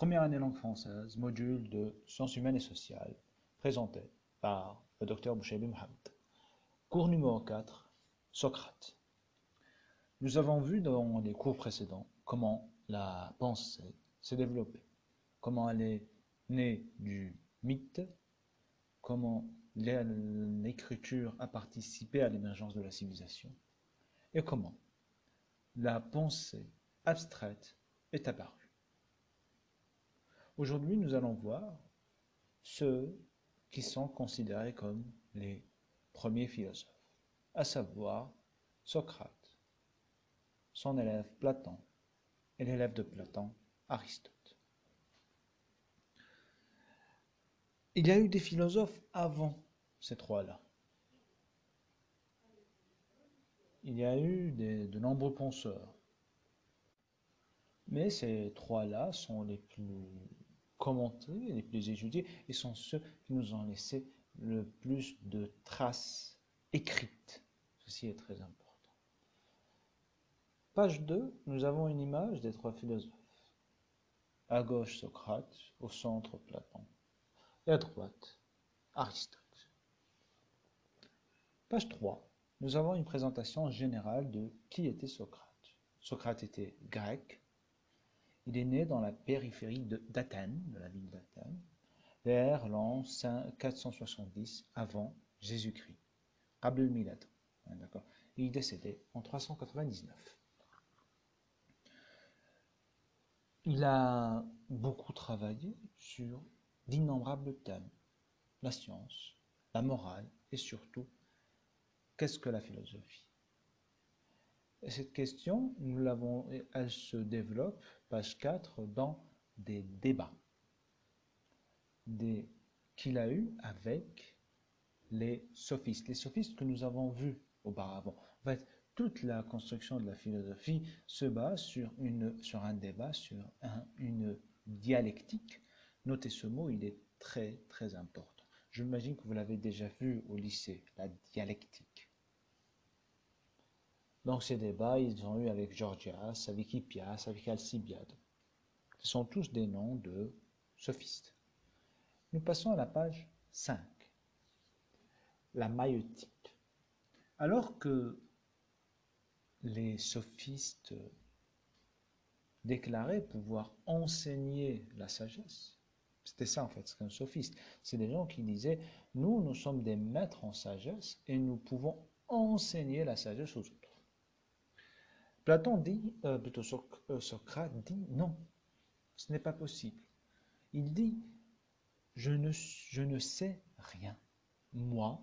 Première année langue française, module de sciences humaines et sociales, présenté par le docteur Bouchaibi Mohamed. Cours numéro 4, Socrate. Nous avons vu dans les cours précédents comment la pensée s'est développée, comment elle est née du mythe, comment l'écriture a participé à l'émergence de la civilisation, et comment la pensée abstraite est apparue. Aujourd'hui, nous allons voir ceux qui sont considérés comme les premiers philosophes, à savoir Socrate, son élève Platon et l'élève de Platon, Aristote. Il y a eu des philosophes avant ces trois-là. Il y a eu de nombreux penseurs. Mais ces trois-là sont les plus commentés, les plus étudiés, et sont ceux qui nous ont laissé le plus de traces écrites. Ceci est très important. Page 2, nous avons une image des trois philosophes. À gauche, Socrate, au centre, Platon, et à droite, Aristote. Page 3, nous avons une présentation générale de qui était Socrate. Socrate était grec. Il est né dans la périphérie d'Athènes, de, la ville d'Athènes, vers l'an 470 avant Jésus-Christ. Abdul Milad. D'accord. Il est décédé en 399. Il a beaucoup travaillé sur d'innombrables thèmes. La science, la morale et surtout Qu'est-ce que la philosophie? Cette question, nous l'avons, elle se développe, page 4, dans des débats qu'il a eu avec les sophistes. Les sophistes que nous avons vus auparavant. En fait, toute la construction de la philosophie se base sur, un débat, sur une dialectique. Notez ce mot, il est très très important. J'imagine que vous l'avez déjà vu au lycée, la dialectique. Donc ces débats, ils ont eu avec Georgias, avec Hippias, avec Alcibiade. Ce sont tous des noms de sophistes. Nous passons à la page 5. La maïeutique. Alors que les sophistes déclaraient pouvoir enseigner la sagesse, c'était ça en fait, ce qu'un sophiste. C'est des gens qui disaient, nous, nous sommes des maîtres en sagesse et nous pouvons enseigner la sagesse aux autres. Platon dit, euh, plutôt euh, Socrate dit non, ce n'est pas possible. Il dit, je ne, je ne sais rien. Moi,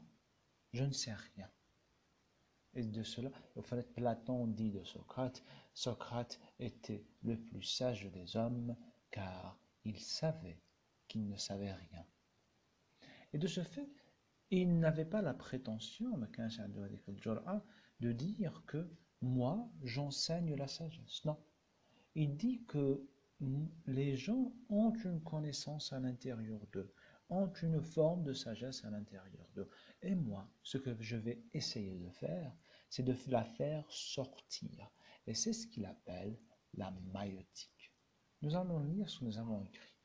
je ne sais rien. Et de cela, au fait, Platon dit de Socrate, Socrate était le plus sage des hommes car il savait qu'il ne savait rien. Et de ce fait, il n'avait pas la prétention, de dire que moi, j'enseigne la sagesse. Non. Il dit que les gens ont une connaissance à l'intérieur d'eux, ont une forme de sagesse à l'intérieur d'eux. Et moi, ce que je vais essayer de faire, c'est de la faire sortir. Et c'est ce qu'il appelle la maïotique. Nous allons lire ce que nous avons écrit.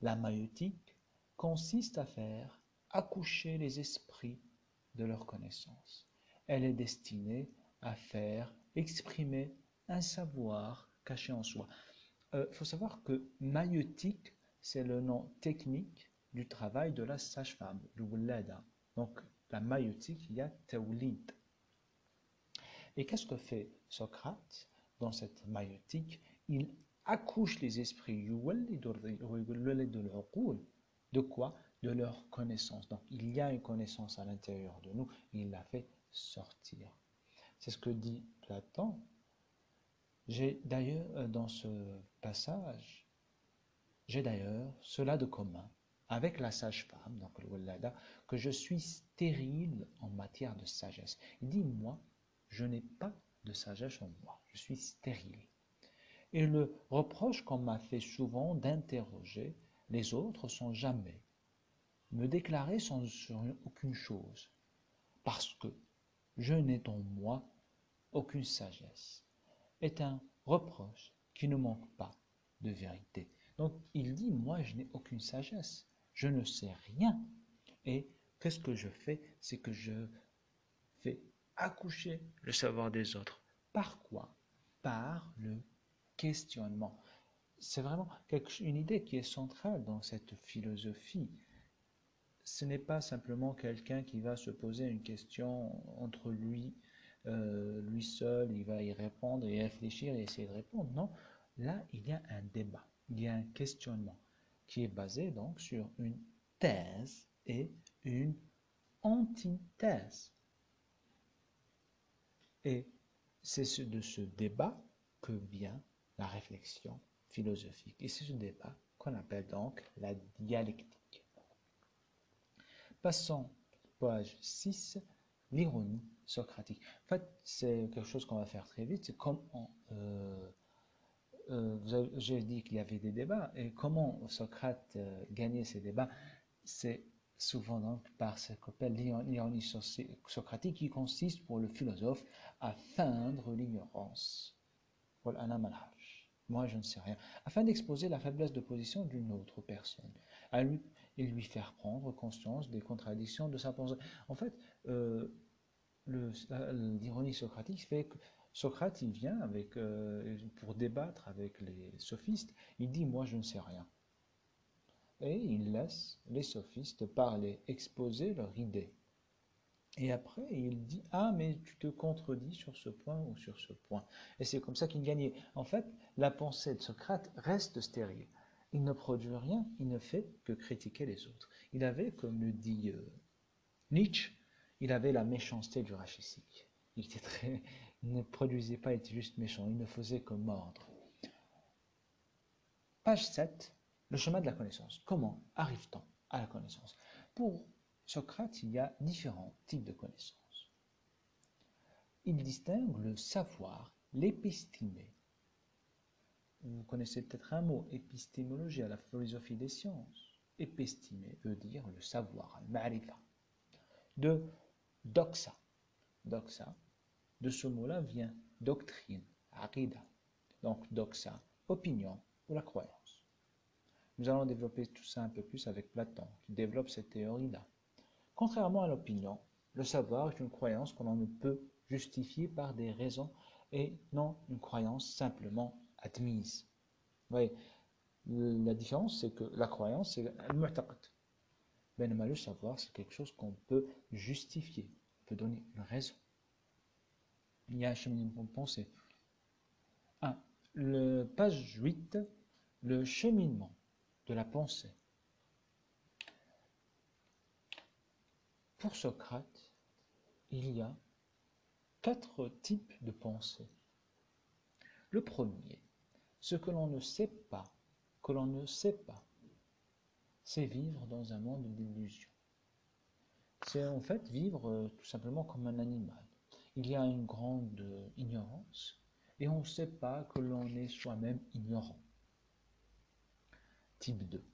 La maïotique consiste à faire accoucher les esprits de leur connaissance. Elle est destinée à faire exprimer un savoir caché en soi. Il euh, faut savoir que maïotique, c'est le nom technique du travail de la sage-femme, du. Donc, la maïotique, il y a tawlid. Et qu'est-ce que fait Socrate dans cette maïotique Il accouche les esprits de quoi? De leur connaissance. Donc, il y a une connaissance à l'intérieur de nous, il la fait sortir. C'est ce que dit Platon. J'ai d'ailleurs, euh, dans ce passage, j'ai d'ailleurs cela de commun avec la sage-femme, donc le que je suis stérile en matière de sagesse. Il dit, moi, je n'ai pas de sagesse en moi, je suis stérile. Et le reproche qu'on m'a fait souvent d'interroger les autres sans jamais me déclarer sans aucune chose, parce que je n'ai en moi aucune sagesse, est un reproche qui ne manque pas de vérité. Donc il dit, moi je n'ai aucune sagesse, je ne sais rien. Et qu'est-ce que je fais? C'est que je fais accoucher le savoir des autres. Par quoi? Par le questionnement. C'est vraiment une idée qui est centrale dans cette philosophie. Ce n'est pas simplement quelqu'un qui va se poser une question entre lui, euh, lui seul, il va y répondre et réfléchir et essayer de répondre. Non, là, il y a un débat, il y a un questionnement qui est basé donc sur une thèse et une antithèse. Et c'est de ce débat que vient la réflexion philosophique. Et c'est ce débat qu'on appelle donc la dialectique. Passons, page 6, l'ironie socratique. En fait, c'est quelque chose qu'on va faire très vite. C'est comment, euh, euh, j'ai dit qu'il y avait des débats, et comment Socrate euh, gagnait ces débats, c'est souvent donc par ce qu'on appelle l'ironie socratique, qui consiste pour le philosophe à feindre l'ignorance. Moi, je ne sais rien. Afin d'exposer la faiblesse de position d'une autre personne. À lui, et lui faire prendre conscience des contradictions de sa pensée. En fait, euh, l'ironie socratique fait que Socrate, il vient avec, euh, pour débattre avec les sophistes, il dit, moi, je ne sais rien. Et il laisse les sophistes parler, exposer leur idée. Et après, il dit Ah, mais tu te contredis sur ce point ou sur ce point. Et c'est comme ça qu'il gagnait. En fait, la pensée de Socrate reste stérile. Il ne produit rien, il ne fait que critiquer les autres. Il avait, comme le dit euh, Nietzsche, il avait la méchanceté du rachisique. Il, était très, il ne produisait pas, il était juste méchant, il ne faisait que mordre. Page 7, le chemin de la connaissance. Comment arrive-t-on à la connaissance? Pour Socrate, il y a différents types de connaissances. Il distingue le savoir, l'épistémé. Vous connaissez peut-être un mot, épistémologie, à la philosophie des sciences. Épistémé veut dire le savoir, le marifa. De doxa. Doxa, de ce mot-là vient doctrine, aqida. Donc doxa, opinion ou la croyance. Nous allons développer tout ça un peu plus avec Platon, qui développe cette théorie-là. Contrairement à l'opinion, le savoir est une croyance qu'on ne peut justifier par des raisons et non une croyance simplement admise. Vous voyez, la différence, c'est que la croyance, c'est al-mu'taqad. Ben, le savoir, c'est quelque chose qu'on peut justifier, on peut donner une raison. Il y a un cheminement de pensée. 1. Le, page 8, le cheminement de la pensée. Pour Socrate, il y a quatre types de pensée. Le premier, ce que l'on ne sait pas, que l'on ne sait pas, c'est vivre dans un monde d'illusions. C'est en fait vivre euh, tout simplement comme un animal. Il y a une grande ignorance et on ne sait pas que l'on est soi-même ignorant. Type 2.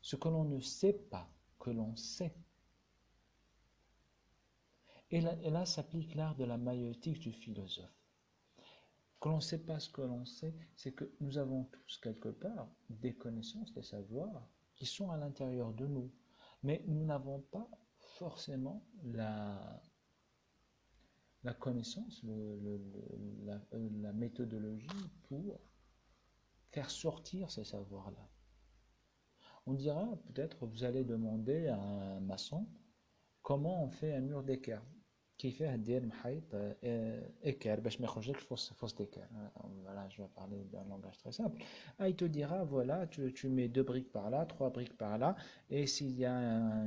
Ce que l'on ne sait pas, que l'on sait et là, s'applique l'art de la maïotique du philosophe. Que l'on ne sait pas ce que l'on sait, c'est que nous avons tous quelque part des connaissances, des savoirs qui sont à l'intérieur de nous. Mais nous n'avons pas forcément la, connaissance, la, la méthodologie pour faire sortir ces savoirs-là. On dira peut-être, vous allez demander à un maçon comment on fait un mur d'équerre. كيفاه دير محيط équerre باش ما يخرجلكش فوس فوس d'équerre voilà je vais parler d'un langage très simple ah, il te dira voilà tu, tu mets deux briques par là trois briques par là et s'il y a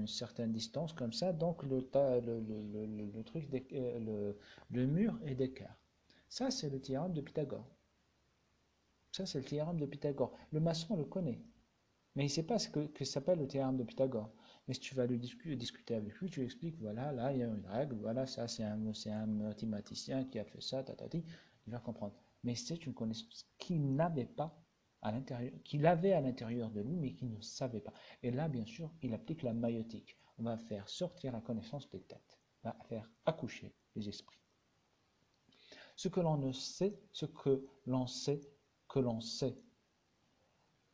une certaine distance comme ça donc le, le, le, le truc euh, le, le mur est d'équerre ça c'est le théorème de Pythagore ça c'est le théorème de Pythagore le maçon le connaît mais il ne sait pas ce que, que s'appelle le théorème de Pythagore mais si tu vas lui discuter avec lui, tu lui expliques, voilà, là, il y a une règle, voilà, ça, c'est un, un mathématicien qui a fait ça, tatati, il va comprendre. Mais c'est une connaissance qu'il n'avait pas à l'intérieur, qu'il avait à l'intérieur de lui, mais qu'il ne savait pas. Et là, bien sûr, il applique la maïotique. On va faire sortir la connaissance des têtes, on va faire accoucher les esprits. Ce que l'on ne sait, ce que l'on sait, que l'on sait.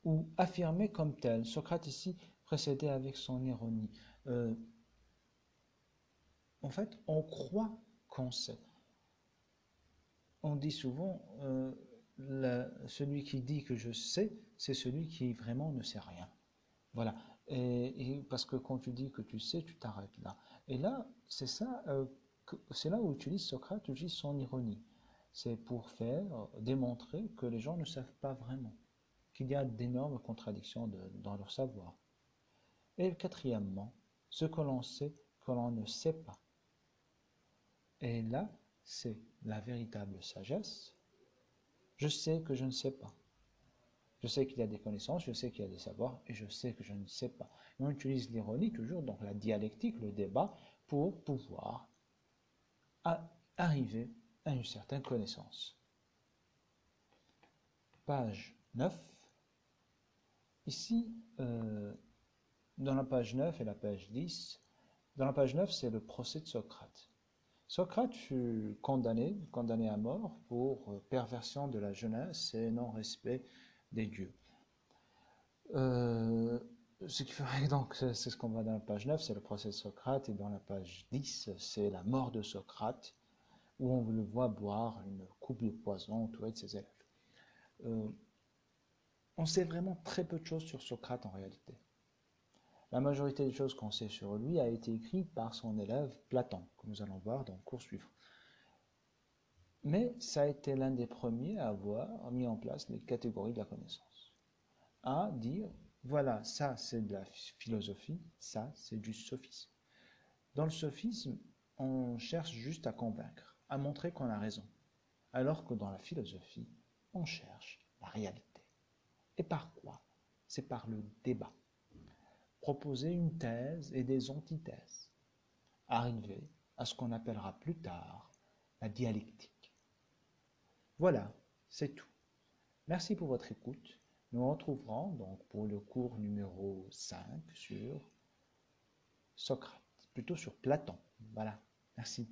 ou affirmé comme tel. Socrate ici précédé avec son ironie. Euh, en fait, on croit qu'on sait. On dit souvent, euh, celui qui dit que je sais, c'est celui qui vraiment ne sait rien. Voilà. Et, parce que quand tu dis que tu sais, tu t'arrêtes là. Et là, c'est ça, euh, c'est là où utilise Socrate, utilise son ironie. C'est pour faire démontrer que les gens ne savent pas vraiment, qu'il y a d'énormes contradictions dans leur savoir. Et quatrièmement, ce que l'on sait que l'on ne sait pas. Et là, c'est la véritable sagesse. Je sais que je ne sais pas. Je sais qu'il y a des connaissances, je sais qu'il y a des savoirs, et je sais que je ne sais pas. on utilise l'ironie toujours, donc la dialectique, le débat, pour pouvoir arriver à une certaine connaissance. Page 9. Ici, euh, dans la page 9 et la page 10, dans la page 9, c'est le procès de Socrate. Socrate fut condamné, condamné à mort pour perversion de la jeunesse et non-respect des dieux. Euh, ce qui ferait donc, c'est ce qu'on voit dans la page 9, c'est le procès de Socrate, et dans la page 10, c'est la mort de Socrate, où on le voit boire une coupe de poison entouré de ses élèves. Euh, on sait vraiment très peu de choses sur Socrate en réalité. La majorité des choses qu'on sait sur lui a été écrite par son élève Platon, que nous allons voir dans le cours suivant. Mais ça a été l'un des premiers à avoir mis en place les catégories de la connaissance. À dire, voilà, ça c'est de la philosophie, ça c'est du sophisme. Dans le sophisme, on cherche juste à convaincre, à montrer qu'on a raison. Alors que dans la philosophie, on cherche la réalité. Et par quoi? C'est par le débat proposer une thèse et des antithèses, arriver à ce qu'on appellera plus tard la dialectique. Voilà, c'est tout. Merci pour votre écoute. Nous retrouverons donc pour le cours numéro 5 sur Socrate, plutôt sur Platon. Voilà, merci.